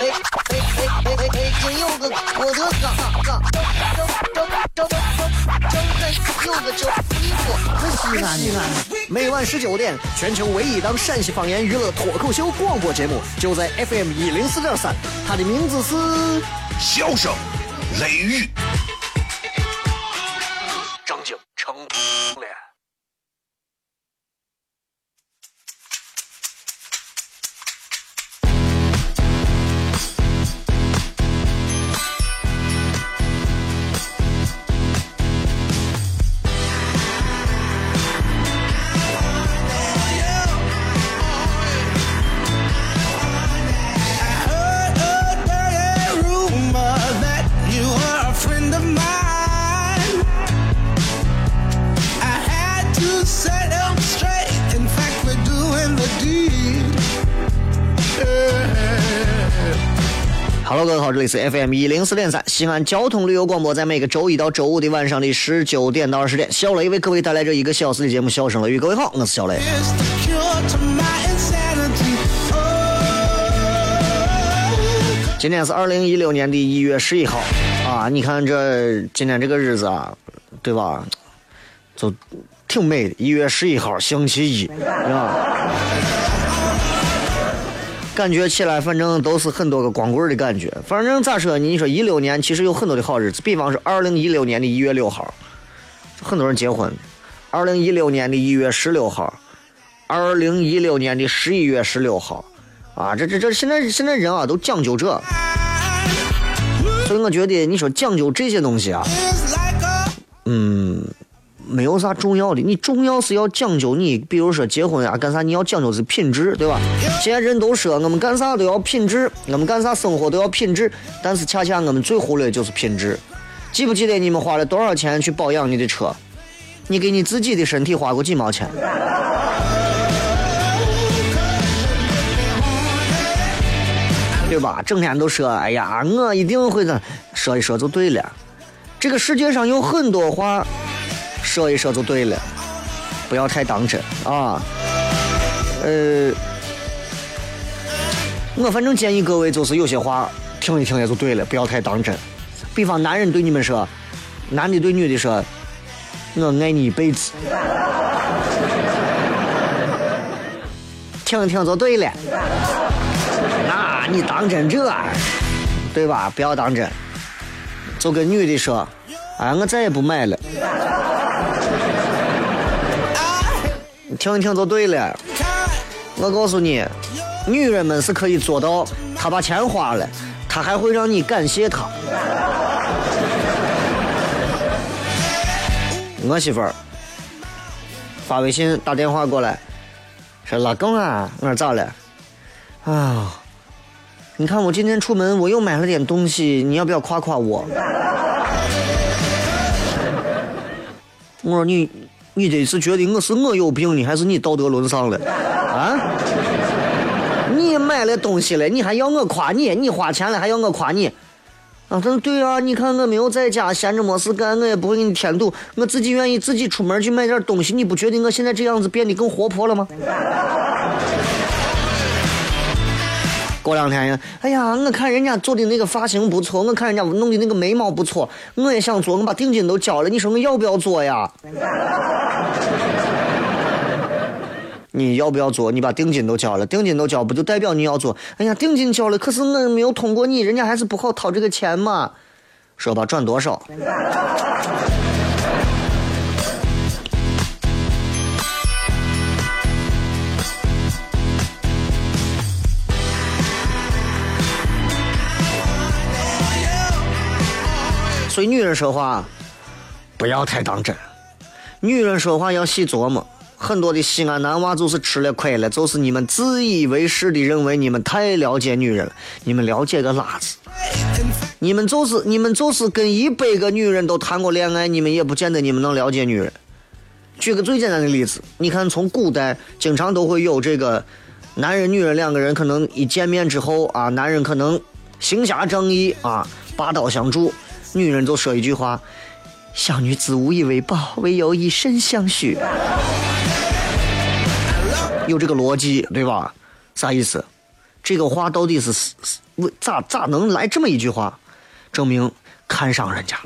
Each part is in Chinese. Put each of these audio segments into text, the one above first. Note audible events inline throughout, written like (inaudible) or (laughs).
哎哎哎哎哎！今有个我的哥，哥，周周周周周有个周衣服，西安西安。每晚十九点，全球唯一档陕西方言娱乐脱口秀广播节目，就在 FM 一零四点三。它的名字是《笑声雷雨》。这里是 FM 一零四点三西安交通旅游广播，在每个周一到周五的晚上的十九点到二十点，小雷为各位带来这一个小时的节目《笑声雷雨》。各位好，我是小雷。今天是二零一六年的一月十一号啊！你看这今天这个日子啊，对吧？就挺美的，一月十一号星期一，是吧？感觉起来，反正都是很多个光棍的感觉。反正咋说呢，你说一六年其实有很多的好日子，比方说二零一六年的一月六号，很多人结婚；二零一六年的一月十六号，二零一六年的十一月十六号，啊，这这这现在现在人啊都讲究这，所以我觉得你说讲究这些东西啊，嗯。没有啥重要的，你重要是要讲究你，比如说结婚呀干啥，你要讲究是品质，对吧？现在人都说我们干啥都要品质，我们干啥生活都要品质，但是恰恰我们最忽略的就是品质。记不记得你们花了多少钱去保养你的车？你给你自己的身体花过几毛钱？对吧？整天都说，哎呀，我一定会的，说一说就对了。这个世界上有很多话。说一说就对了，不要太当真啊。呃，我反正建议各位就是有些话听一听也就对了，不要太当真。比方男人对你们说，男的对女的说，我爱你一辈子，听听就对了。那你当真这，对吧？不要当真。就跟女的说，哎，我再也不买了。听一听就对了。我告诉你，女人们是可以做到，她把钱花了，她还会让你感谢她。我媳妇儿发微信打电话过来，说老公啊，我说咋了？啊，你看我今天出门我又买了点东西，你要不要夸夸我？我说你。你这是觉得我是我有病呢，还是你道德沦丧了？啊？你买了东西了，你还要我夸你？你花钱了还要我夸你？啊，他说对啊，你看我没有在家闲着没事干，我也不会给你添堵，我自己愿意自己出门去买点东西，你不觉得我现在这样子变得更活泼了吗？过两天呀，哎呀，我看人家做的那个发型不错，我看人家弄的那个眉毛不错，我也想做，我把定金都交了，你说我要不要做呀？你要不要做？你把定金都交了，定金都交，不就代表你要做？哎呀，定金交了，可是我没有通过你，人家还是不好掏这个钱嘛。说吧，赚多少？所以女人说话不要太当真，女人说话要细琢磨。很多的西安男娃就是吃了亏了，就是你们自以为是的认为你们太了解女人了，你们了解个拉子！你们就是你们就是跟一百个女人都谈过恋爱，你们也不见得你们能了解女人。举个最简单的例子，你看从古代经常都会有这个男人女人两个人可能一见面之后啊，男人可能行侠仗义啊，拔刀相助，女人就说一句话：“小女子无以为报，唯有以身相许。”有这个逻辑对吧？啥意思？这个话到底是为咋咋能来这么一句话？证明看上人家。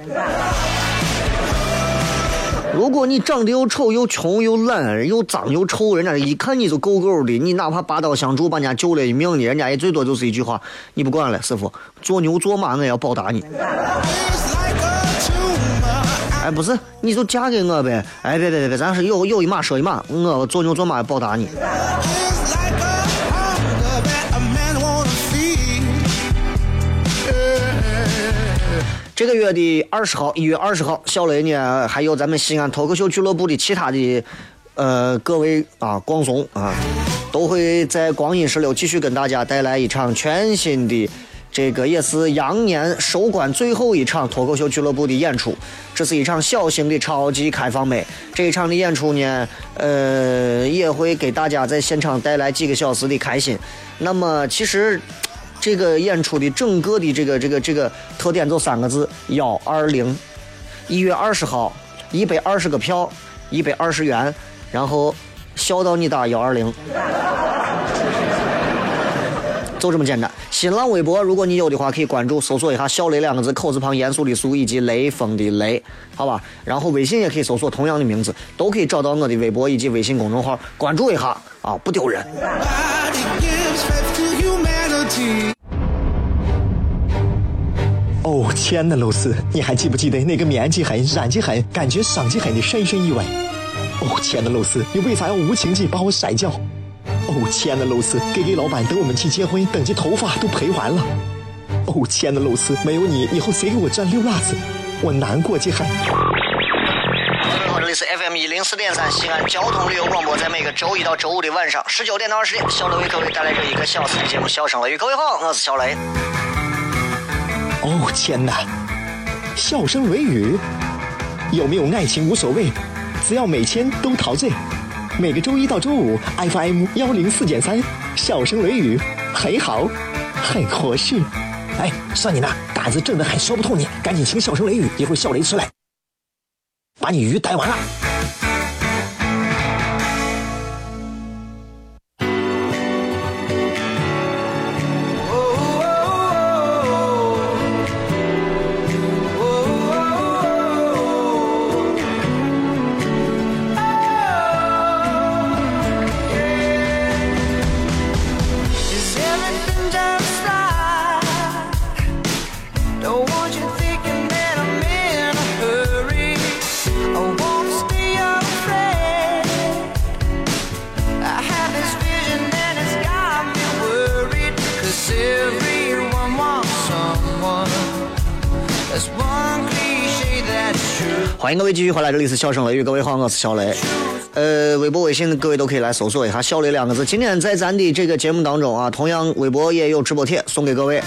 如果你长得又丑又穷又懒又脏又臭，人家一看你就够够的。你哪怕拔刀相助把人家救了一命呢，人家也最多就是一句话：你不管了，师傅，做牛做马我也要报答你。哎，不是，你就嫁给我呗。哎，别别别别，咱是有有一码说一码，我做牛做马报答你。这个月的二十号，一月二十号，小雷呢，还有咱们西安脱口秀俱乐部的其他的，呃，各位啊，广松啊，都会在光阴十六继续跟大家带来一场全新的，这个也是羊年收官最后一场脱口秀俱乐部的演出。这是一场小型的超级开放麦，这一场的演出呢，呃，也会给大家在现场带来几个小时的开心。那么，其实。这个演出的整个的这个这个这个特点就三个字：幺二零。一月二十号，一百二十个票，一百二十元，然后笑到你打幺二零，就这么简单。新浪微博，如果你有的话，可以关注搜索一下“小雷”两个字，口字旁严肃的肃以及雷锋的雷，好吧？然后微信也可以搜索同样的名字，都可以找到我的微博以及微信公众号，关注一下啊，不丢人。哦，亲爱的露丝，你还记不记得那个面积狠、染技狠、感觉伤及狠的深深意外？哦，亲爱的露丝，你为啥要无情地把我甩掉？哦，亲爱的露丝，K K 老板等我们去结婚，等这头发都赔完了。哦，亲爱的露丝，没有你，以后谁给我赚六辣子？我难过极狠。FM 一零四点三西安交通旅游广播，在每个周一到周五的晚上十九点到二十点，小雷为各位带来这一个小时的节目《笑声雷雨》。各位好，我是小雷。哦天哪！笑声雷雨，有没有爱情无所谓，只要每天都陶醉。每个周一到周五，FM 幺零四点三，笑声雷雨，很好，很合适。哎，算你那胆子正的很，说不透你，赶紧请笑声雷雨，一会儿笑雷出来，把你鱼逮完了。各位继续回来，这里是笑声雷雨，各位好，我是小雷。呃，微博、微信各位都可以来搜索一下“小雷”两个字。今天在咱的这个节目当中啊，同样微博也有直播帖送给各位。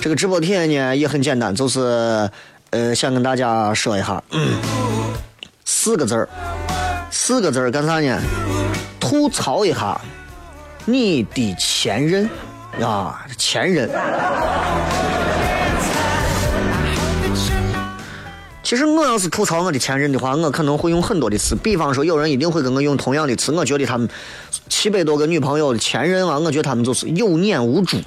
这个直播帖呢也很简单，就是呃，想跟大家说一下，四个字儿，四个字儿干啥呢？吐槽一下你的前任啊，前任。其实我要是吐槽我的前任的话，我可能会用很多的词。比方说，有人一定会跟我用同样的词。我觉得他们七百多个女朋友的前任啊，我觉得他们就是有眼无珠，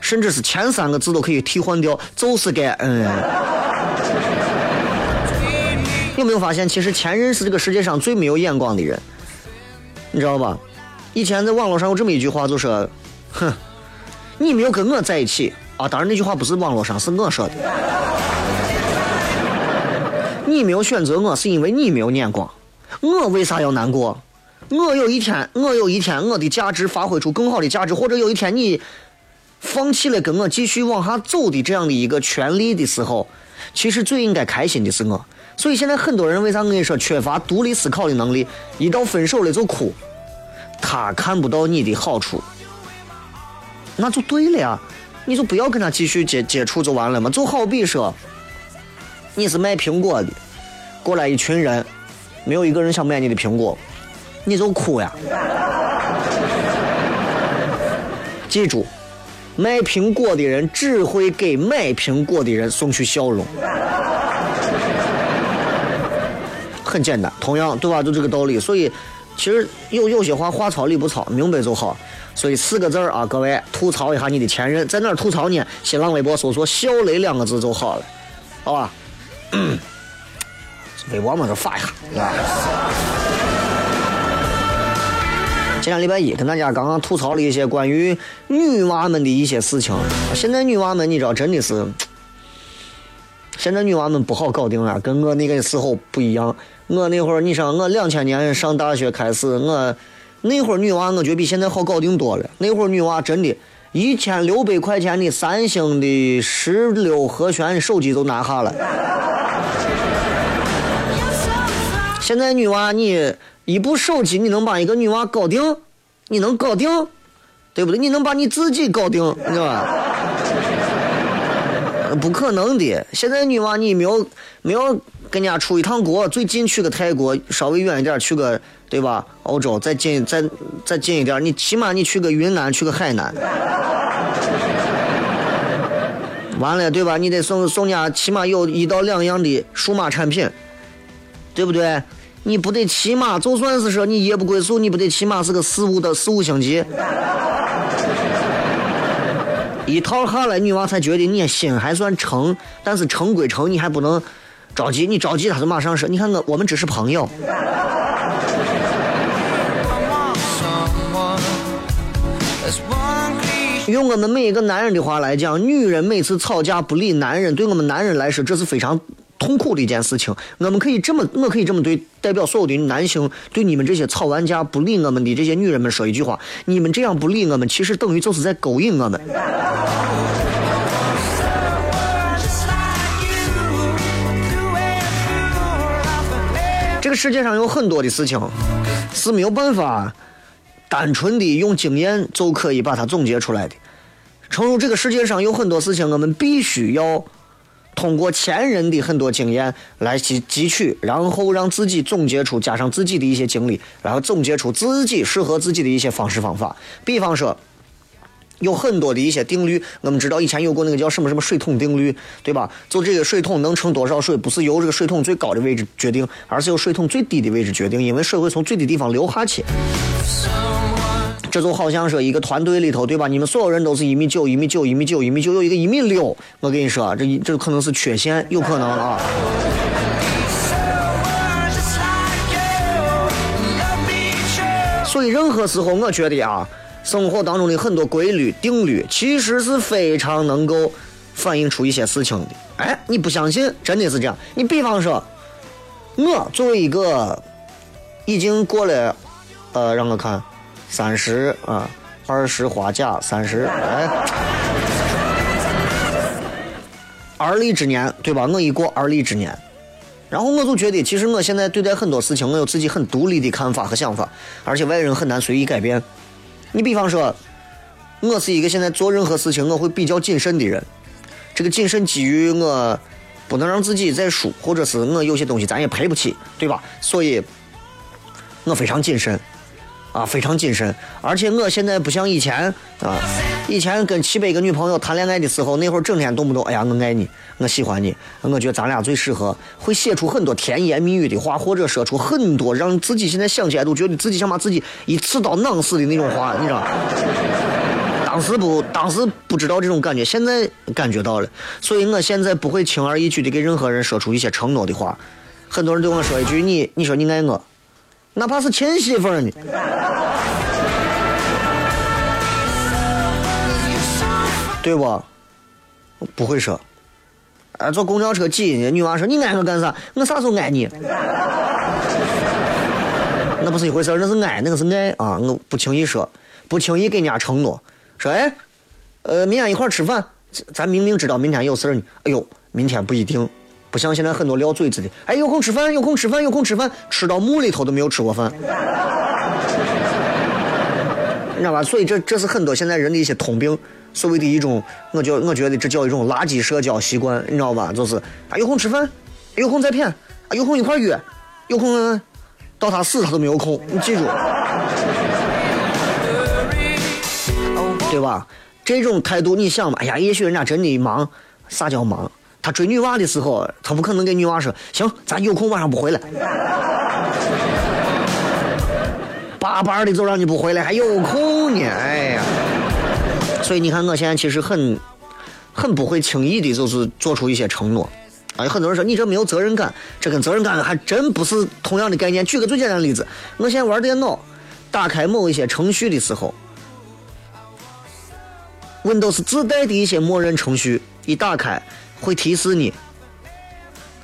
甚至是前三个字都可以替换掉，就是该嗯。有没有发现，其实前任是这个世界上最没有眼光的人，你知道吧？以前在网络上有这么一句话，就说：“哼，你没有跟我在一起。”啊，当然那句话不是网络上，是我说的。(laughs) 你没有选择我，是因为你没有眼光。我为啥要难过？我有一天，我有一天，我的价值发挥出更好的价值，或者有一天你放弃了跟我继续往下走的这样的一个权利的时候，其实最应该开心的是我。所以现在很多人为啥我跟你说缺乏独立思考的能力？一到分手了就哭，他看不到你的好处，那就对了呀。你就不要跟他继续接接触就完了嘛，就好比说，你是卖苹果的，过来一群人，没有一个人想买你的苹果，你就哭呀。(laughs) 记住，卖苹果的人只会给买苹果的人送去笑容。很简单，同样对吧？就这个道理。所以，其实有有些话话糙理不糙，明白就好。所以四个字儿啊，各位吐槽一下你的前任，在哪儿吐槽呢？新浪微博搜索“小雷”两个字就好了，好吧？微博嘛，就发一下，对吧？今天礼拜一，跟大家刚刚吐槽了一些关于女娃们的一些事情。现在女娃们，你知道，真的是，现在女娃们不好搞定了，跟我那个时候不一样。我那会儿，你想，我两千年上大学开始，我那会儿女娃，我觉得比现在好搞定多了。那会儿女娃真的，一千六百块钱的三星的十六和弦手机都拿下了。现在女娃，你一部手机，你能把一个女娃搞定？你能搞定，对不对？你能把你自己搞定，你知道吧？不可能的。现在女娃，你没有没有。跟人家出一趟国，最近去个泰国，稍微远一点去个，对吧？欧洲再近再再近一点，你起码你去个云南，去个海南。(laughs) 完了，对吧？你得送送人家起码有一到两样的数码产品，对不对？你不得起码就算是说你夜不归宿，你不得起码是个四五的四五星级。一套下来，女娃才觉得你心还算诚，但是诚归诚，你还不能。着急，你着急，他就马上说：“你看我，我们只是朋友。”用我们每一个男人的话来讲，女人每次吵架不理男人，对我们男人来说，这是非常痛苦的一件事情。我们可以这么，我可以这么对代表所有的男性，对你们这些吵完架不理我们的这些女人们说一句话：你们这样不理我们，其实等于就是在勾引我们。世界上有很多的事情是没有办法单纯的用经验就可以把它总结出来的。诚如这个世界上有很多事情，我们必须要通过前人的很多经验来去汲取，然后让自己总结出，加上自己的一些经历，然后总结出自己适合自己的一些方式方法。比方说。有很多的一些定律，我们知道以前有过那个叫什么什么水桶定律，对吧？就这个水桶能盛多少水，不是由这个水桶最高的位置决定，而是由水桶最低的位置决定，因为水会从最低地方流下去。这就好像说一个团队里头，对吧？你们所有人都是一米九、一米九、一米九、一米九，有一个一米六，我跟你说，这这可能是缺陷，有可能啊。所以任何时候，我觉得啊。生活当中的很多规律、定律，其实是非常能够反映出一些事情的。哎，你不相信，真的是这样。你比方说，我作为一个已经过了，呃，让我看，三十啊，二十花甲，三十，哎，而立之年，对吧？我一过而立之年，然后我就觉得，其实我现在对待很多事情，我有自己很独立的看法和想法，而且外人很难随意改变。你比方说，我是一个现在做任何事情我会比较谨慎的人。这个谨慎基于我不能让自己再输，或者是我有些东西咱也赔不起，对吧？所以，我非常谨慎，啊，非常谨慎。而且我现在不像以前啊，以前跟七百个女朋友谈恋爱的时候，那会儿整天动不动，哎呀，我爱你，我喜欢你，我觉得咱俩最适合，会写出很多甜言蜜语的话，或者说出很多让自己现在想起来都觉得自己想把自己一刺刀囊死的那种话，你知道。(laughs) 当时不，当时不知道这种感觉，现在感觉到了。所以我现在不会轻而易举的给任何人说出一些承诺的话。很多人对我说一句：“你，你说你爱我，哪怕是亲媳妇呢，对不？不会说。啊，坐公交车挤呢，女娃说：“你爱我干啥？我啥时候爱你？” (laughs) 那不是一回事那是爱，那个是爱啊！我不轻易说，不轻易给人家承诺。说哎，呃，明天一块吃饭，咱明明知道明天有事儿呢。哎呦，明天不一定，不像现在很多撂嘴子的。哎，有空吃饭，有空吃饭，有空吃饭，吃到墓里头都没有吃过饭，你知道吧？所以这这是很多现在人的一些通病，所谓的一种，我觉我觉得这叫一种垃圾社交习惯，你知道吧？就是啊，有空吃饭，有空再骗，有空一块约，有空到他死他都没有空，你记住，对吧？这种态度，你想吧？哎呀，也许人家真的忙，啥叫忙？他追女娃的时候，他不可能跟女娃说：“行，咱有空晚上不回来。”巴巴的就让你不回来，还有空呢？哎呀！所以你看，我现在其实很、很不会轻易的，就是做出一些承诺。啊，很多人说你这没有责任感，这跟责任感还真不是同样的概念。举个最简单的例子，我现在玩电脑，打开某一些程序的时候，Windows 自带的一些默认程序一打开会提示你，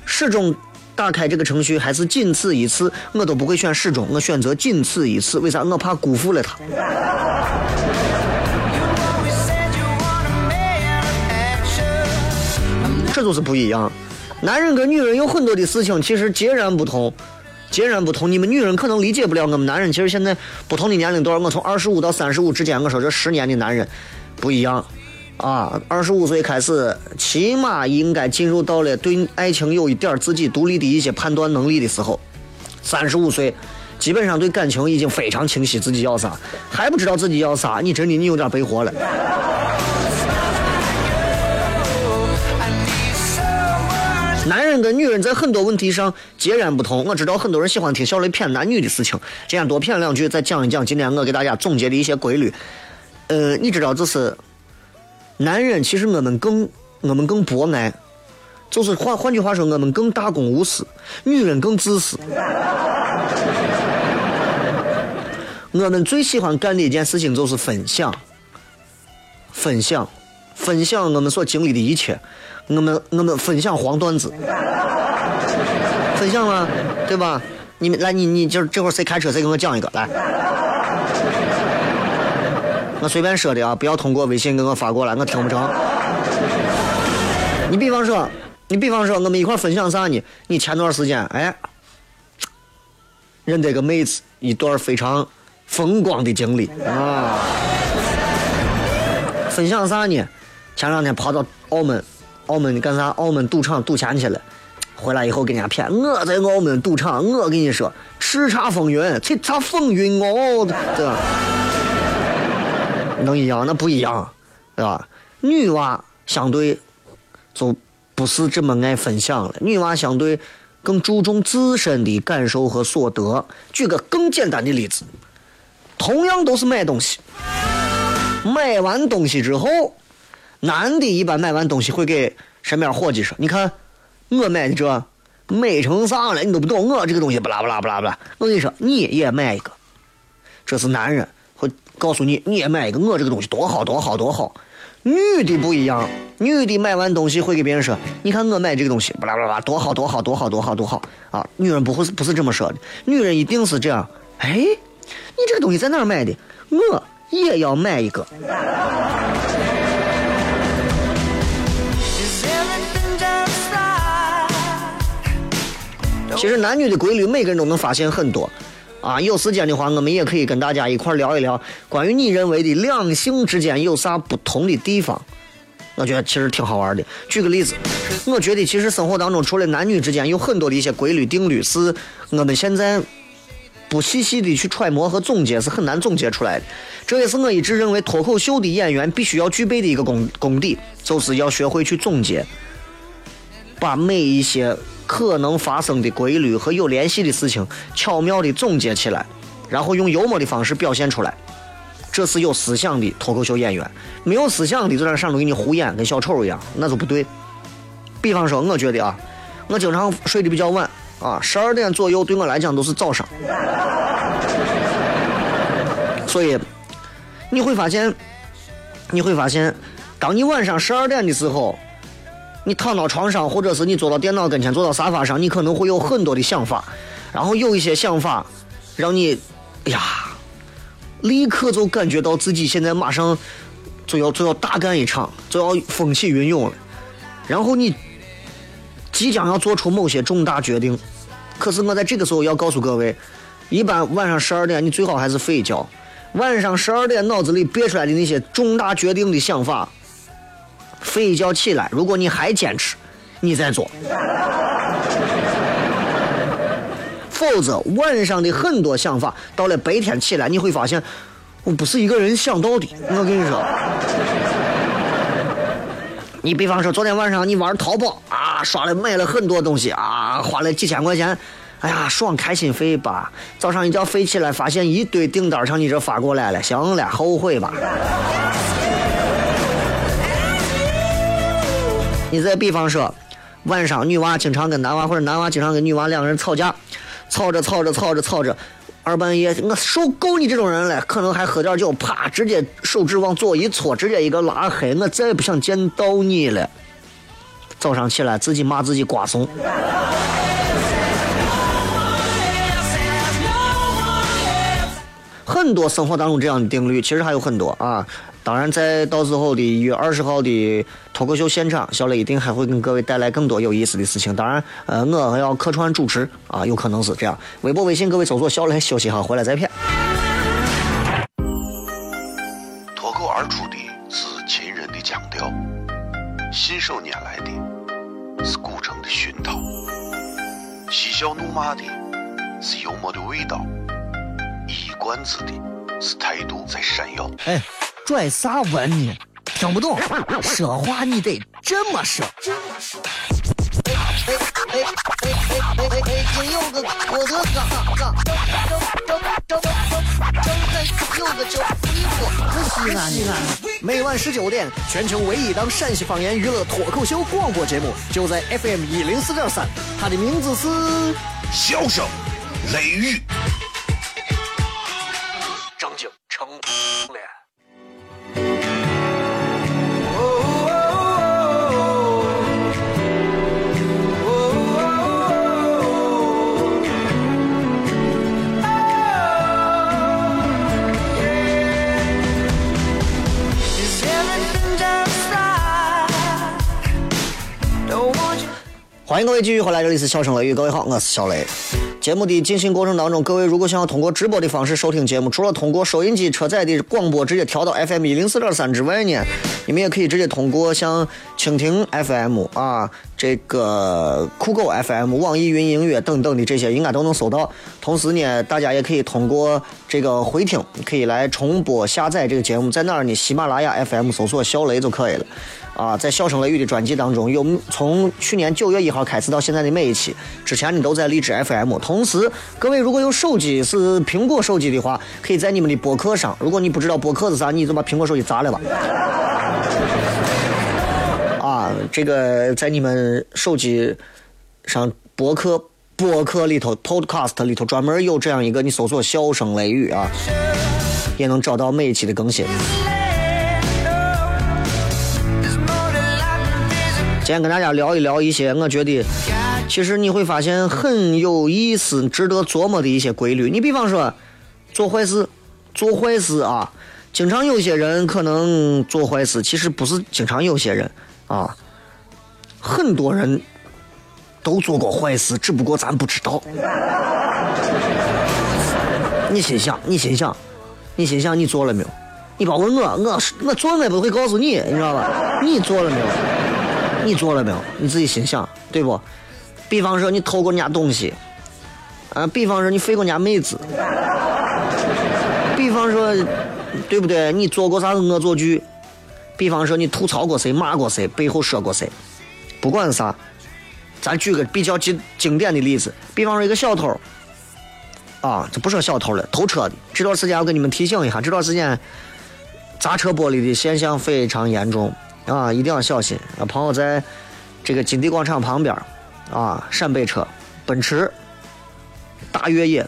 始终。打开这个程序还是仅此一次，我都不会选始终，我选择仅此一次。为啥？我怕辜负了他。这就是不一样。男人跟女人有很多的事情其实截然不同，截然不同。你们女人可能理解不了我们男人。其实现在不同的年龄段，我从二十五到三十五之间，我说这十年的男人不一样。啊，二十五岁开始，起码应该进入到了对爱情有一点自己独立的一些判断能力的时候。三十五岁，基本上对感情已经非常清晰自己要啥，还不知道自己要啥，你真的你有点白活了。男人跟女人在很多问题上截然不同。我知道很多人喜欢听小雷谝男女的事情，今天多谝两句，再讲一讲今天我给大家总结的一些规律。呃，你知道这是？男人其实我们更我们更博爱，就是换换句话说，我们更大公无私，女人更自私。我们最喜欢干的一件事情就是分享，分享，分享我们所经历的一切，我们我们分享黄段子，分享吗？对吧？你们来，你你就是这会儿谁开车谁给我讲一个来。我随便说的啊，不要通过微信给我发过来，我听不成。你比方说，你比方说，我们一块分享啥呢？你前段时间，哎，认得个妹子，一段非常风光的经历啊。分享啥呢？前两天跑到澳门，澳门干啥？澳门赌场赌钱去了，回来以后给人家骗。我在澳门赌场，我跟你说，叱咤风云，叱咤风云哦，对吧？能一样？那不一样，对吧？女娃相对就不是这么爱分享了。女娃相对更注重自身的感受和所得。举个更简单的例子，同样都是买东西，买完东西之后，男的一般买完东西会给身边伙计说：“你看，我买的这美成啥了？你都不懂，我这个东西不拉不拉不拉不拉。”我跟你说，你也买一个，这是男人。告诉你，你也买一个，我这个东西多好多好多好。女的不一样，女的买完东西会给别人说：“你看我买这个东西，巴拉巴拉多好多好多好多好多好啊！”女人不会不是这么说的，女人一定是这样。哎，你这个东西在哪儿买的？我也要买一个。(laughs) 其实男女的规律，每个人都能发现很多。啊，有时间的话，我们也可以跟大家一块聊一聊，关于你认为的两性之间有啥不同的地方。我觉得其实挺好玩的。举个例子，我觉得其实生活当中除了男女之间有很多的一些规律定律，是我们现在不细细的去揣摩和总结是很难总结出来的。这也是我一直认为脱口秀的演员必须要具备的一个功功底，就是要学会去总结，把每一些。可能发生的规律和有联系的事情，巧妙的总结起来，然后用幽默的方式表现出来，这是有思想的脱口秀演员。没有思想的，就在上头给你胡演，跟小丑一样，那就不对。比方说，我觉得啊，我经常睡得比较晚啊，十二点左右对我来讲都是早上，所以你会发现，你会发现，当你晚上十二点的时候。你躺到床上，或者是你坐到电脑跟前，坐到沙发上，你可能会有很多的想法，然后有一些想法，让你，哎呀，立刻就感觉到自己现在马上就要就要大干一场，就要风起云涌了。然后你即将要做出某些重大决定，可是我在这个时候要告诉各位，一般晚上十二点你最好还是睡一觉。晚上十二点脑子里憋出来的那些重大决定的想法。睡一觉起来，如果你还坚持，你再做。否则晚上的很多想法，到了白天起来，你会发现，我不是一个人想到的。我跟你说，你比方说昨天晚上你玩淘宝啊，刷了买了很多东西啊，花了几千块钱，哎呀，爽开心飞吧。早上一觉飞起来，发现一堆订单上你这发过来了，行了，后悔吧。你再比方说，晚上女娃经常跟男娃或者男娃经常跟女娃两个人吵架，吵着吵着吵着吵着，二半夜我受够你这种人了，可能还喝点酒，啪，直接手指往左一搓，直接一个拉黑，我再也不想见到你了。早上起来自己骂自己瓜怂。很多生活当中这样的定律，其实还有很多啊。当然，在到时候的一月二十号的脱口秀现场，小磊一定还会跟各位带来更多有意思的事情。当然，呃，我还要客串主持啊，有可能是这样。微博、微信，各位搜索“小磊”，休息好，回来再片。脱口而出的是秦人的腔调，信手拈来的是古城的熏陶，嬉笑怒骂的是幽默的味道，一冠子的是态度在闪耀。哎。拽啥文呢？听不懂，说话你得这么说。哎哎哎哎哎哎哎！个郭德纲，张张张张张张开有个叫李波，是西安的。每晚十九点，全球唯一档陕西方言娱乐脱口秀广播节目，就在 FM 一零四点三。它的名字是《笑声雷雨》。张景成脸。欢迎各位继续回来，这里是笑声雷雨，各位好，我是小雷。节目的进行过程当中，各位如果想要通过直播的方式收听节目，除了通过收音机车载的广播直接调到 FM 一零四点三之外呢，你们也可以直接通过像蜻蜓 FM 啊、这个酷狗 FM、网易云音乐等等的这些，应该都能搜到。同时呢，大家也可以通过这个回听，可以来重播下载这个节目，在哪儿呢？喜马拉雅 FM 搜索小雷就可以了。啊，在笑声雷雨的专辑当中，有从去年九月一号开始到现在的每一期，之前你都在荔枝 FM。同时，各位如果有手机是苹果手机的话，可以在你们的博客上。如果你不知道博客是啥，你就把苹果手机砸了吧。(laughs) 啊，这个在你们手机上博客博客里头，Podcast 里头专门有这样一个，你搜索“笑声雷雨”啊，也能找到每一期的更新。先跟大家聊一聊一些，我觉得其实你会发现很有意思、值得琢磨的一些规律。你比方说，做坏事，做坏事啊，经常有些人可能做坏事，其实不是经常有些人啊，很多人都做过坏事，只不过咱不知道。你心想，你心想，你心想，你做了没有？你别问我，我我做我也不会告诉你，你知道吧？你做了没有？你做了没有？你自己心想，对不？比方说你偷过人家东西，啊，比方说你睡过人家妹子，比方说，对不对？你做过啥子恶作剧？比方说你吐槽过谁，骂过谁，背后说过谁？不管啥，咱举个比较经经典的例子，比方说一个小偷，啊，这不说小偷了，偷车的。这段时间我跟你们提醒一下，这段时间砸车玻璃的现象非常严重。啊，一定要小心！啊，朋友在这个金地广场旁边，啊，陕北车，奔驰，大越野，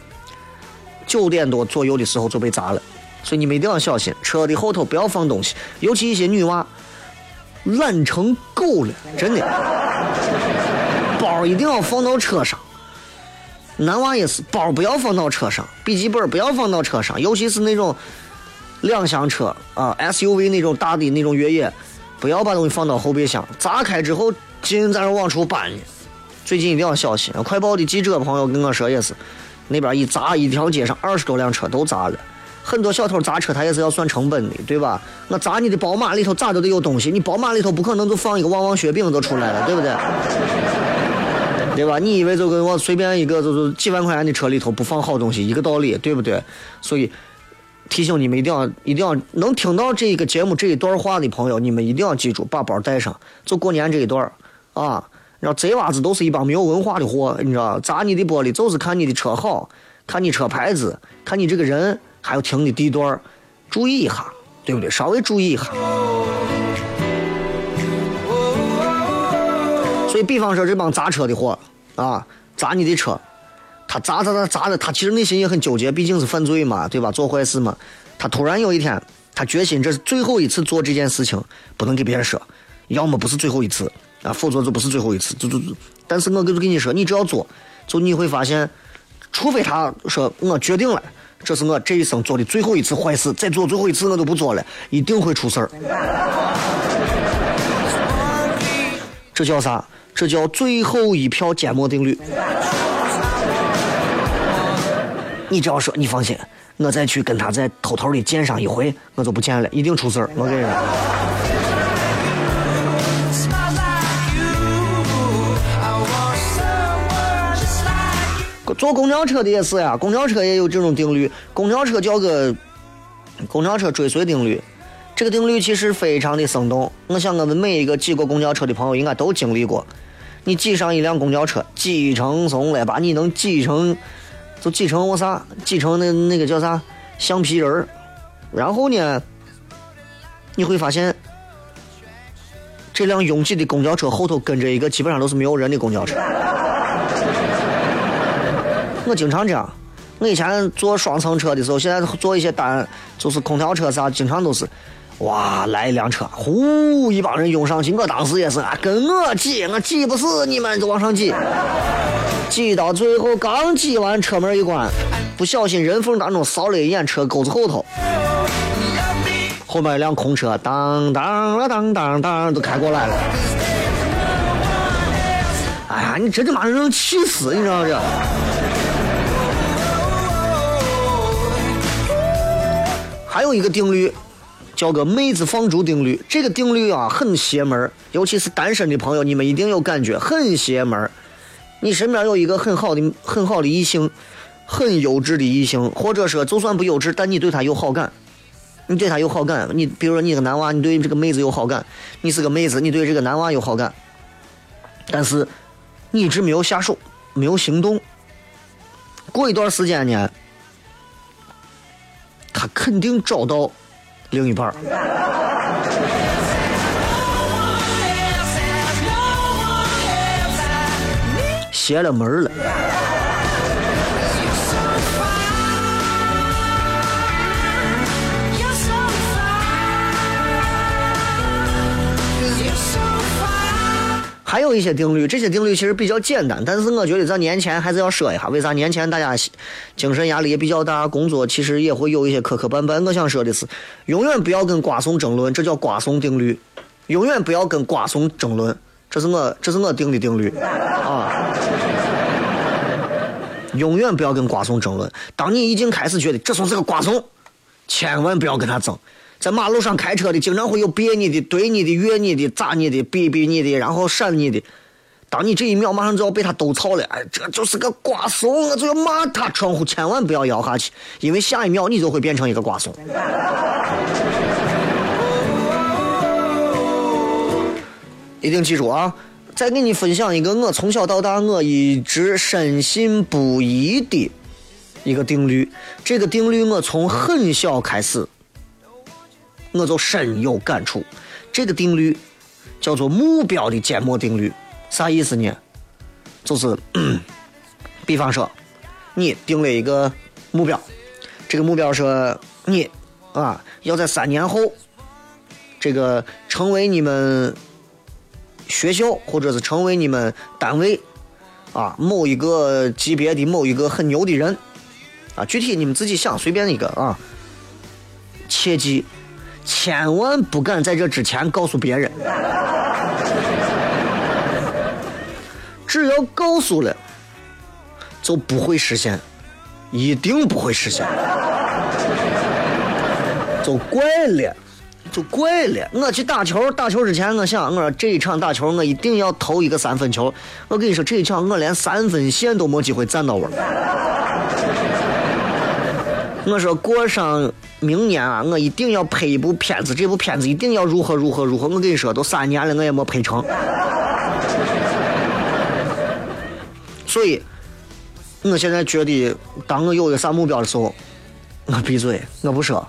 九点多左右的时候就被砸了，所以你们一定要小心，车的后头不要放东西，尤其一些女娃，懒成狗了，真的，包一定要放到车上，男娃也是，包不要放到车上，笔记本不要放到车上，尤其是那种两厢车啊，SUV 那种大的那种越野。不要把东西放到后备箱，砸开之后进在那往出搬呢。最近一定要小心。快报的记者朋友跟我说也是，那边一砸，一条街上二十多辆车都砸了。很多小偷砸车他也是要算成本的，对吧？那砸你的宝马里头咋都得有东西，你宝马里头不可能就放一个旺旺雪饼就出来了，对不对？对吧？你以为就跟我随便一个就是几万块钱的车里头不放好东西一个道理，对不对？所以提醒你们一定要一定要能听到这个节目这一段话的朋友，你们一定要记住，把包带上，就过年这一段啊。然后贼娃子都是一帮没有文化的货，你知道？砸你的玻璃就是看你的车好，看你车牌子，看你这个人，还有停的地段，注意一下，对不对？稍微注意一下。所以，比方说这帮砸车的货啊，砸你的车，他砸砸砸砸的，他其实内心也很纠结，毕竟是犯罪嘛，对吧？做坏事嘛。他突然有一天，他决心这是最后一次做这件事情，不能给别人说，要么不是最后一次啊，否则就不是最后一次。就就就，但是我跟跟你说，你只要做，就你会发现，除非他说我决定了，这是我这一生做的最后一次坏事，再做最后一次我都不做了，一定会出事儿。这叫啥？这叫最后一票缄默定律。你只要说你放心，我再去跟他再偷偷的见上一回，我就不见了，一定出事儿。我跟你说。坐公交车的也是呀，公交车也有这种定律。公交车叫个公交车追随定律，这个定律其实非常的生动。我想我们每一个挤过公交车的朋友应该都经历过。你挤上一辆公交车，挤成怂了，把你能挤成，就挤成我啥？挤成那那个叫啥？橡皮人儿。然后呢，你会发现，这辆拥挤的公交车后头跟着一个基本上都是没有人的公交车。我经常这样，我以前坐双层车的时候，现在坐一些单，就是空调车啥，经常都是，哇，来一辆车，呼，一帮人拥上去，我当时也是啊，跟我挤，我挤不死你们，就往上挤，挤到最后刚挤完，车门一关，不小心人缝当中扫了一眼车钩子后头，后面一辆空车，当当了当当当，都开过来了。哎呀，你真他妈能气死，你知道这？还有一个定律，叫个妹子放逐定律。这个定律啊，很邪门尤其是单身的朋友，你们一定有感觉，很邪门你身边有一个很好的、很好的异性，很优质的异性，或者说就算不优质，但你对他有好感，你对他有好感。你比如说，你个男娃，你对这个妹子有好感，你是个妹子，你对这个男娃有好感，但是你一直没有下手，没有行动。过一段时间呢？他肯定找到另一半邪了门了。还有一些定律，这些定律其实比较简单，但是我觉得在年前还是要说一下。为啥年前大家精神压力也比较大，工作其实也会有一些磕磕绊绊。我想说的是，永远不要跟瓜怂争论，这叫瓜怂定律。永远不要跟瓜怂争论，这是我这是我定的定律啊。永远不要跟瓜怂争论。当你已经开始觉得这怂是个瓜怂，千万不要跟他争。在马路上开车的，经常会有别你的、怼你的、越你的、砸你的、逼逼你的，然后闪你的。当你这一秒马上就要被他兜操了，哎，这就是个瓜怂，我就要骂他。窗户千万不要摇下去，因为下一秒你就会变成一个瓜怂。(laughs) 一定记住啊！再给你分享一个我从小到大我一直深信不疑的一个定律。这个定律我从很小开始。我就深有感触，这个定律叫做目标的缄默定律，啥意思呢？就是，(clears throat) 比方说，你定了一个目标，这个目标说你啊要在三年后，这个成为你们学校或者是成为你们单位啊某一个级别的某一个很牛的人啊，具体你们自己想，随便一个啊，切记。千万不敢在这之前告诉别人，(laughs) 只要告诉了，就不会实现，一定不会实现，就怪了，就怪了。我去打球，打球之前我想，我说这一场打球我一定要投一个三分球。我跟你说，这一场我连三分线都没机会站到位。我说过上明年啊，我一定要拍一部片子，这部片子一定要如何如何如何。我跟你说，都三年了，我也没拍成。所以，我现在觉得，当我有一个啥目标的时候，我闭嘴，我不说，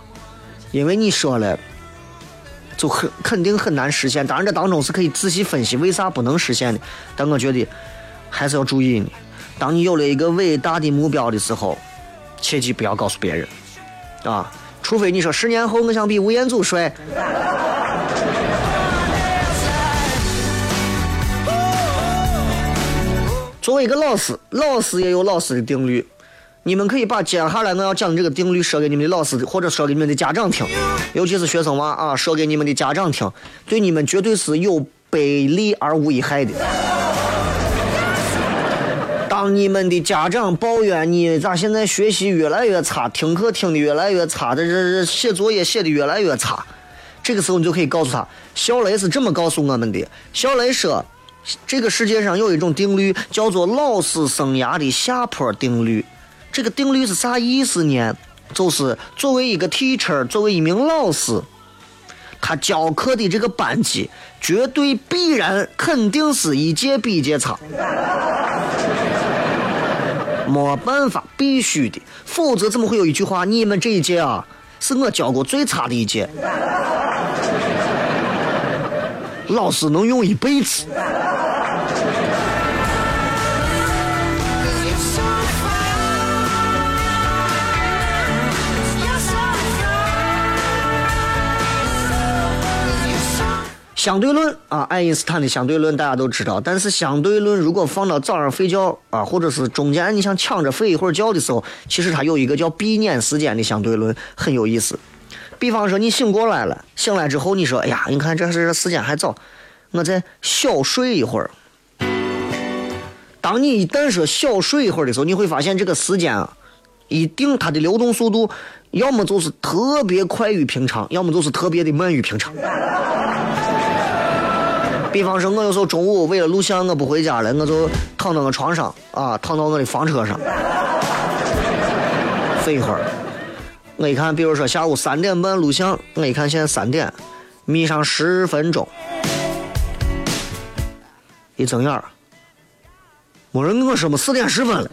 因为你说了，就很肯定很难实现。当然，这当中是可以仔细分析为啥不能实现的，但我觉得还是要注意呢。当你有了一个伟大的目标的时候。切记不要告诉别人，啊！除非你说十年后我想比吴彦祖帅。作为一个老师，老师也有老师的定律。你们可以把接下来我要讲的这个定律说给你们的老师，或者说给你们的家长听，尤其是学生娃啊，说给你们的家长听，对你们绝对是有百利而无一害的。当你们的家长抱怨你咋现在学习越来越差，听课听的越来越差，这这这写作业写的越来越差，这个时候你就可以告诉他，小雷是这么告诉我们的。小雷说，这个世界上有一种定律叫做老师生涯的下坡定律。这个定律是啥意思呢？就是作为一个 teacher，作为一名老师，他教课的这个班级绝对必然肯定是一届比一届差。没办法，必须的，否则怎么会有一句话？你们这一届啊，是我教过最差的一届，老师能用一辈子。相对论啊，爱因斯坦的相对论大家都知道。但是相对论如果放到早上睡觉啊，或者是中间你想抢着睡一会儿觉的时候，其实它有一个叫闭眼时间的相对论，很有意思。比方说你醒过来了，醒来之后你说：“哎呀，你看这是时间还早，我再小睡一会儿。”当你一旦说小睡一会儿的时候，你会发现这个时间啊，一定它的流动速度要么就是特别快于平常，要么就是特别的慢于平常。比方说，我有时候中午为了录像，我不回家了，我就躺到我床上啊，躺到我的房车上，睡一会儿。我一看，比如说下午三点半录像，我一看现在三点，眯上十分钟，一睁眼儿，没人跟我说么四点十分了，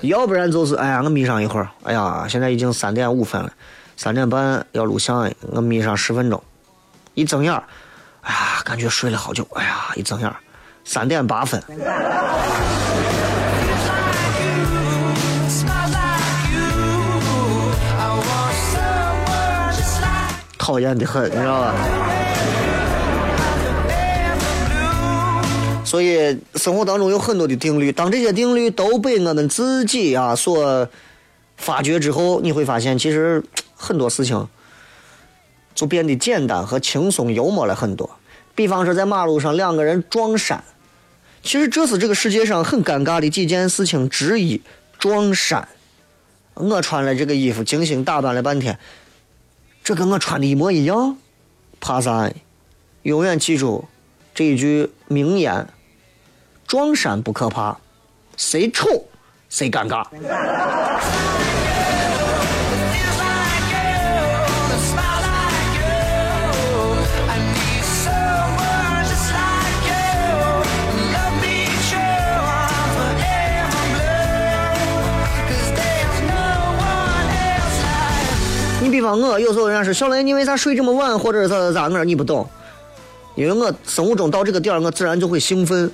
要不然就是哎呀，我眯上一会儿，哎呀，现在已经三点五分了。三点半要录像，我眯上十分钟，一睁眼，哎呀，感觉睡了好久，哎呀，一睁眼，三点八分，讨厌的很，你知道吧？所以生活当中有很多的定律，当这些定律都被我们自己啊所发掘之后，你会发现其实。很多事情就变得简单和轻松幽默了很多。比方说，在马路上两个人撞衫，其实这是这个世界上很尴尬的几件事情之一。撞衫，我穿了这个衣服，精心打扮了半天，这跟我穿的一模一样，怕啥？永远记住这一句名言：撞衫不可怕，谁丑谁尴尬。比方我有时候人家说小雷，你为啥睡这么晚，或者咋咋咋？我说你不懂，因为我生物钟到这个点儿，我自然就会兴奋，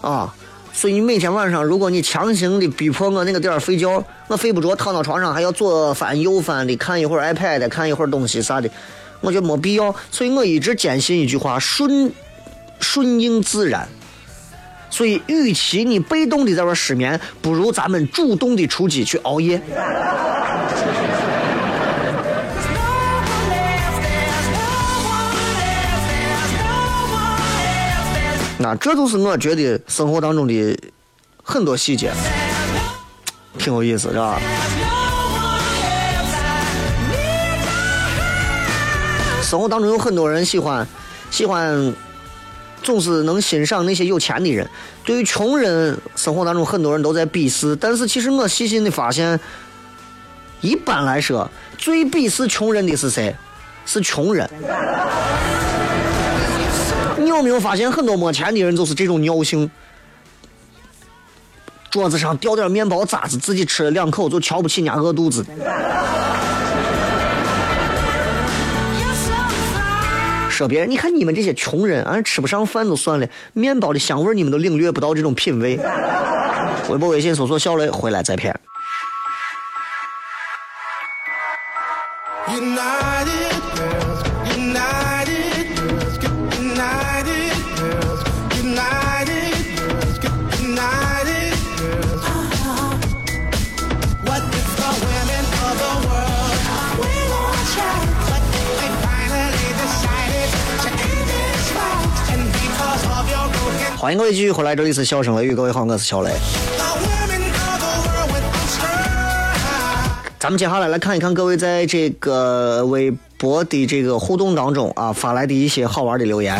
啊，所以你每天晚上，如果你强行的逼迫我那个点儿睡觉，我睡不着，躺到床上还要左翻右翻的看一会儿 iPad，看一会儿东西啥的，我觉得没必要。所以我一直坚信一句话：顺顺应自然。所以，与其你被动的在这失眠，不如咱们主动的出击去熬夜。那这就是我觉得生活当中的很多细节，挺有意思，是吧？生活当中有很多人喜欢喜欢，总是能欣赏那些有钱的人。对于穷人，生活当中很多人都在鄙视。但是其实我细心的发现，一般来说，最鄙视穷人的是谁？是穷人。有没有发现很多没钱的人就是这种尿性？桌子上掉点面包渣子，自己吃了两口就瞧不起人家饿肚子。说别人，你看你们这些穷人啊，吃不上饭就算了，面包的香味你们都领略不到这种品味。微博、微信搜索小雷，回来再骗。欢迎各位继续回来，这里是笑声雷雨，各位好，我是小雷。咱们接下来来看一看各位在这个微博的这个互动当中啊发来的一些好玩的留言。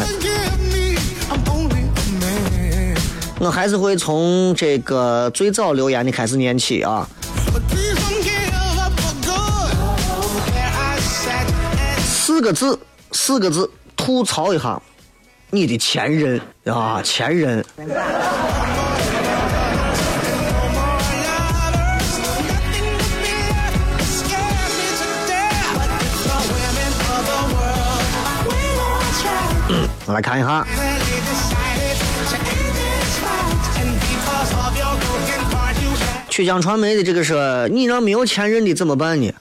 我还是会从这个最早留言的开始念起啊。四个字，四个字，吐槽一下。你的前任啊，前任。我来看一下。曲江传媒的这个是，你让没有前任的怎么办呢？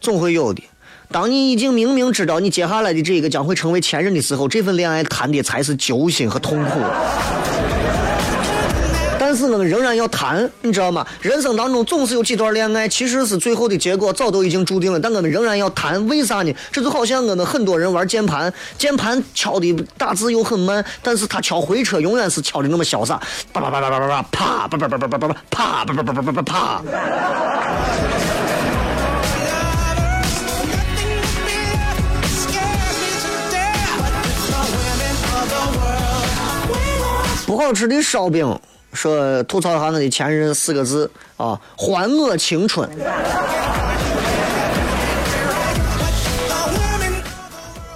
总会有的。当你已经明明知道你接下来的这个将会成为前任的时候，这份恋爱谈的才是揪心和痛苦。但是我们仍然要谈，你知道吗？人生当中总是有几段恋爱，其实是最后的结果早都已经注定了，但我们仍然要谈，为啥呢？这就好像我们很多人玩键盘，键盘敲的打字又很慢，但是他敲回车永远是敲的那么潇洒，叭叭叭叭叭叭啪，叭叭叭叭叭叭啪，叭叭叭叭叭叭啪。不好吃的烧饼，说吐槽一下我的前任四个字啊，还我青春。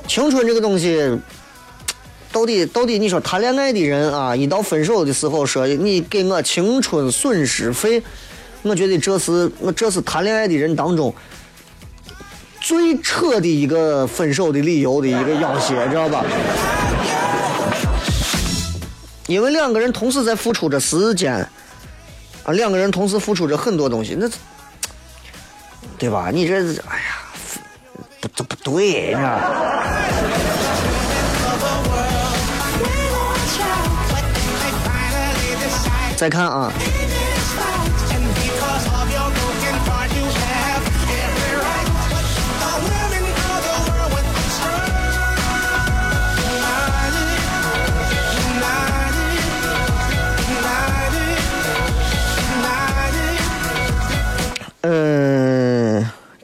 青春这个东西，到底到底，你说谈恋爱的人啊，一到分手的时候说你给我青春损失费，我觉得这是我这是谈恋爱的人当中最扯的一个分手的理由的一个要挟，知道吧？因为两个人同时在付出着时间，啊，两个人同时付出着很多东西，那，对吧？你这，哎呀，不，这不对，你看再看啊。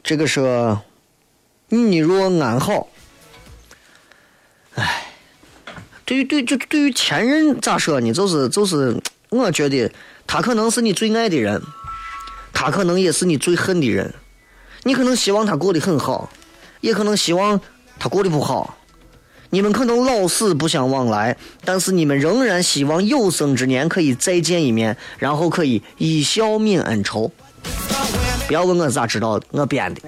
这个是你若安好。哎，对于对就对于前任咋说呢？就是就是，我觉得他可能是你最爱的人，他可能也是你最恨的人。你可能希望他过得很好，也可能希望他过得不好。你们可能老死不相往来，但是你们仍然希望有生之年可以再见一面，然后可以一笑泯恩仇。不要问我咋知道的，我编的。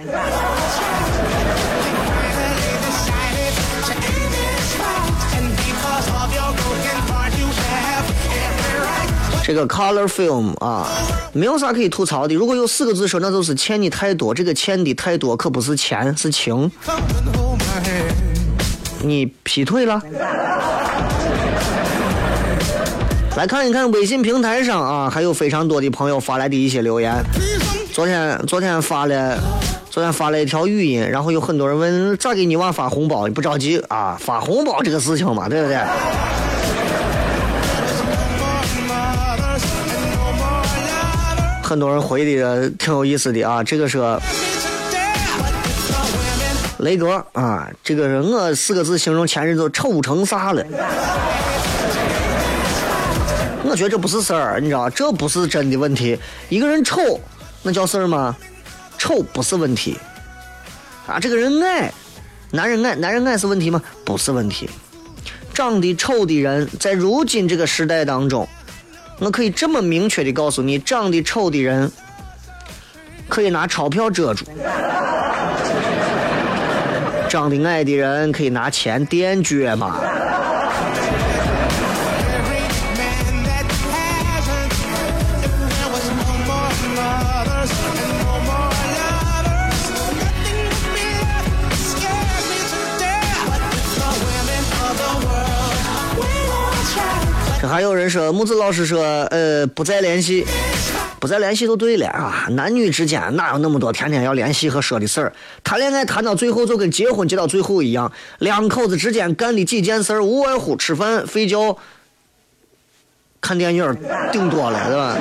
这个 color film 啊，没有啥可以吐槽的。如果有四个字说，那就是欠你太多。这个欠的太多可不是钱，是情。你劈腿了？来看一看微信平台上啊，还有非常多的朋友发来的一些留言。昨天昨天发了，昨天发了一条语音，然后有很多人问咋给你娃发红包？你不着急啊，发红包这个事情嘛，对不对？很多人回的挺有意思的啊，这个是雷哥啊，这个是我四个字形容前任都丑成啥了。我觉得这不是事儿，你知道，这不是真的问题。一个人丑，那叫事儿吗？丑不是问题。啊，这个人矮，男人矮，男人矮是问题吗？不是问题。长得丑的人，在如今这个时代当中，我可以这么明确的告诉你，长得丑的人可以拿钞票遮住，长得矮的人可以拿钱垫脚嘛。还有人说，木子老师说，呃，不再联系，不再联系就对了啊。男女之间哪有那么多天天要联系和说的事儿？谈恋爱谈到最后就跟结婚结到最后一样，两口子之间干的几件事儿，无外乎吃饭、睡觉、看电影，顶多了，对吧？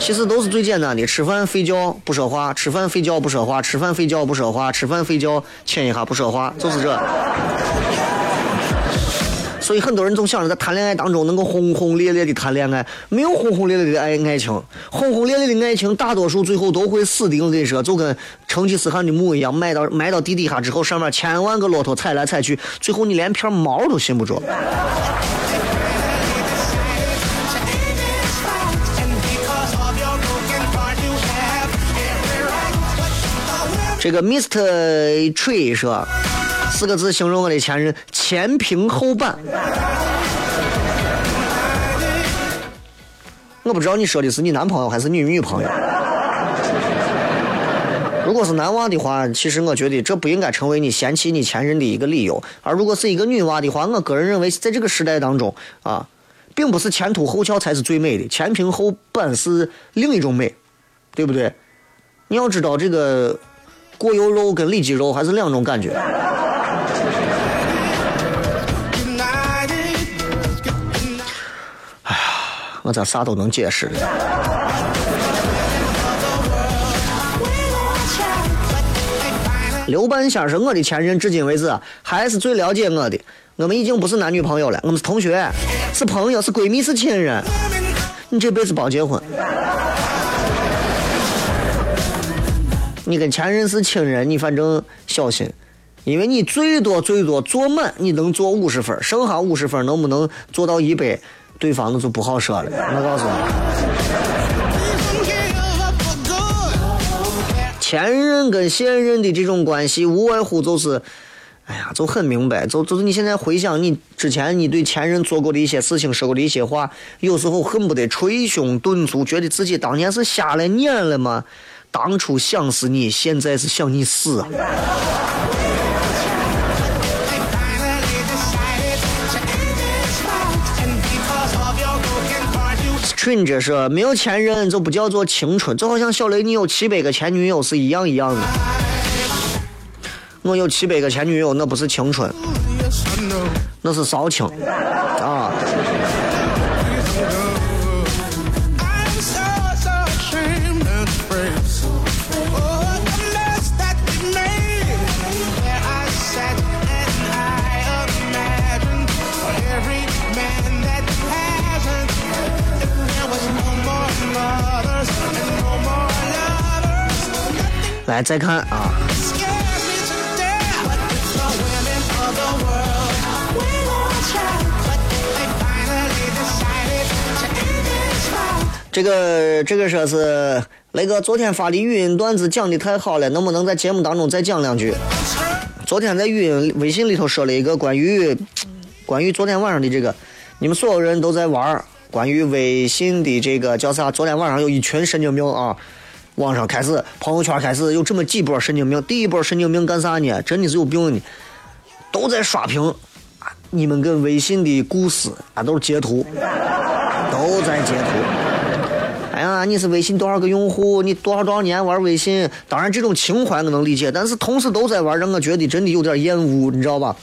其实都是最简单的，吃饭、睡觉不说话，吃饭、睡觉不说话，吃饭、睡觉不说话，吃饭、睡觉亲一下不说话，就是这。所以很多人总想着在谈恋爱当中能够轰轰烈烈的谈恋爱，没有轰轰烈烈的爱爱情，(laughs) 轰轰烈烈的爱情大多数最后都会死的。我跟你说，就跟成吉思汗的墓一样，埋到埋到地底下之后，上面千万个骆驼踩来踩去，最后你连片毛都寻不着。(laughs) 这个 Mr. Tree 说。四个字形容我的前任：前平后板。我不知道你说的是你男朋友还是你女朋友。如果是男娃的话，其实我觉得这不应该成为你嫌弃你前任的一个理由。而如果是一个女娃的话，我个人认为，在这个时代当中啊，并不是前凸后翘才是最美的，前平后板是另一种美，对不对？你要知道，这个过油肉跟里脊肉还是两种感觉。我咋啥都能解释？刘半仙是我的前任，至今为止还是最了解我的。我们已经不是男女朋友了，我们是同学，是朋友，是闺蜜，是亲人。你这辈子别结婚。你跟前任是亲人，你反正小心，因为你最多最多做满，你能做五十分，剩下五十分能不能做到一百？对方那就不好说了，我告诉你，前任跟现任的这种关系，无外乎就是，哎呀，就很明白，就就是你现在回想你之前你对前任做过的一些事情，说过的一些话，有时候恨不得捶胸顿足，觉得自己当年是瞎了眼了吗？当初想死你，现在是想你死啊！春这是没有前任就不叫做青春，就好像小雷你有七百个前女友是一样一样的。我有七百个前女友，那不是青春，那是骚青来再看啊，这个这个说是雷哥昨天发的语音段子讲的太好了，能不能在节目当中再讲两句？昨天在语音微信里头说了一个关于 (tsk) 关于昨天晚上的这个，你们所有人都在玩关于微信的这个叫啥？昨天晚上有一群神经病啊！网上开始，朋友圈开始有这么几波神经病。第一波神经病干啥呢？真的是有病呢，都在刷屏你们跟微信的故事啊，都是截图，都在截图。哎呀，你是微信多少个用户？你多少多少年玩微信？当然这种情怀我能理解，但是同时都在玩，让我觉得真的有点厌恶，你知道吧？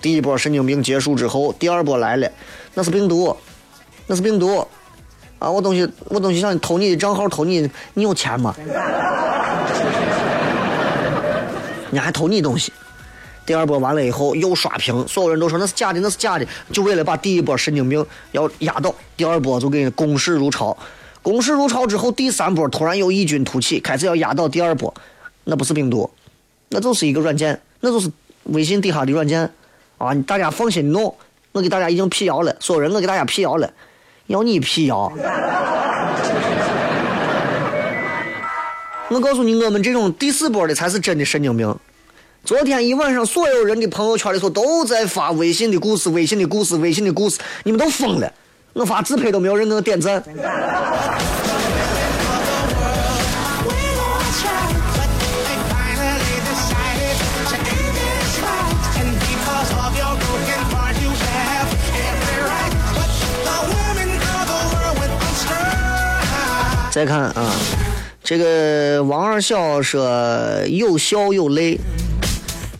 第一波神经病结束之后，第二波来了，那是病毒，那是病毒。啊！我东西，我东西想偷你的账号，偷你，你有钱吗？你还偷你东西。第二波完了以后又刷屏，所有人都说那是假的，那是假的，就为了把第一波神经病要压倒，第二波就给攻势如潮。攻势如潮之后，第三波突然又异军突起，开始要压倒第二波，那不是病毒，那就是一个软件，那就是微信底下的软件啊！大家放心弄，我给大家已经辟谣了，所有人我给大家辟谣了，要你辟谣。我告诉你，我们这种第四波的才是真的神经病。昨天一晚上，所有人的朋友圈里头都在发微信的故事，微信的故事，微信的故事，你们都疯了。我发自拍都没有人给我点赞。再看啊，这个王二笑说有笑有泪，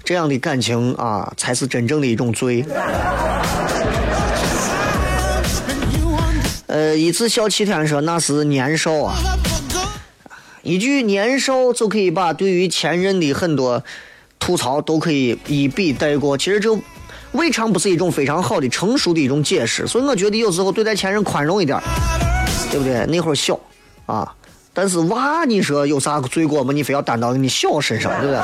这样的感情啊，才是真正的一种罪。呃，一次笑七天，说那是年少啊，一句年少就可以把对于前任的很多吐槽都可以一笔带过。其实这未尝不是一种非常好的成熟的一种解释。所以我觉得有时候对待前任宽容一点，对不对？那会儿小。啊！但是娃，你说有啥罪过吗？你非要担到你小身上，对不对？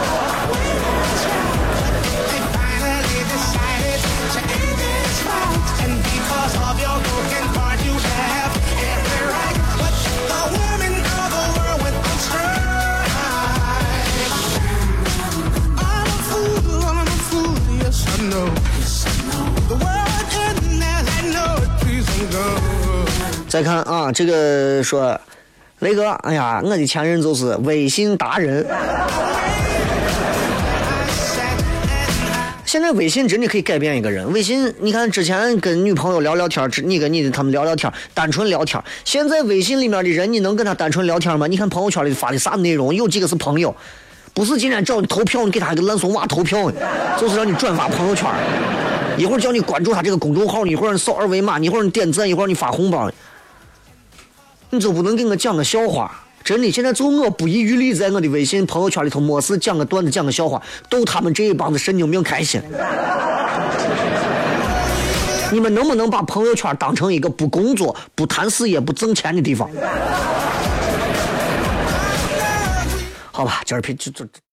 再看啊，这个说。雷哥，哎呀，我的前任就是微信达人。现在微信真的可以改变一个人。微信，你看之前跟女朋友聊聊天，你跟你的他们聊聊天，单纯聊天。现在微信里面的人，你能跟他单纯聊天吗？你看朋友圈里发的啥内容？有几个是朋友？不是今天找你投票，你给他一个烂怂娃投票，就是让你转发朋友圈。一会儿叫你关注他这个公众号，一会儿扫二维码，一会儿你点赞，一会儿你发红包。你就不能给我讲个笑话？真的，现在就我不遗余力在我的微信朋友圈里头，没事讲个段子，讲个笑话，逗他们这一帮子神经病开心。(laughs) 你们能不能把朋友圈当成一个不工作、不谈事业、不挣钱的地方？(laughs) 好吧，今儿就就。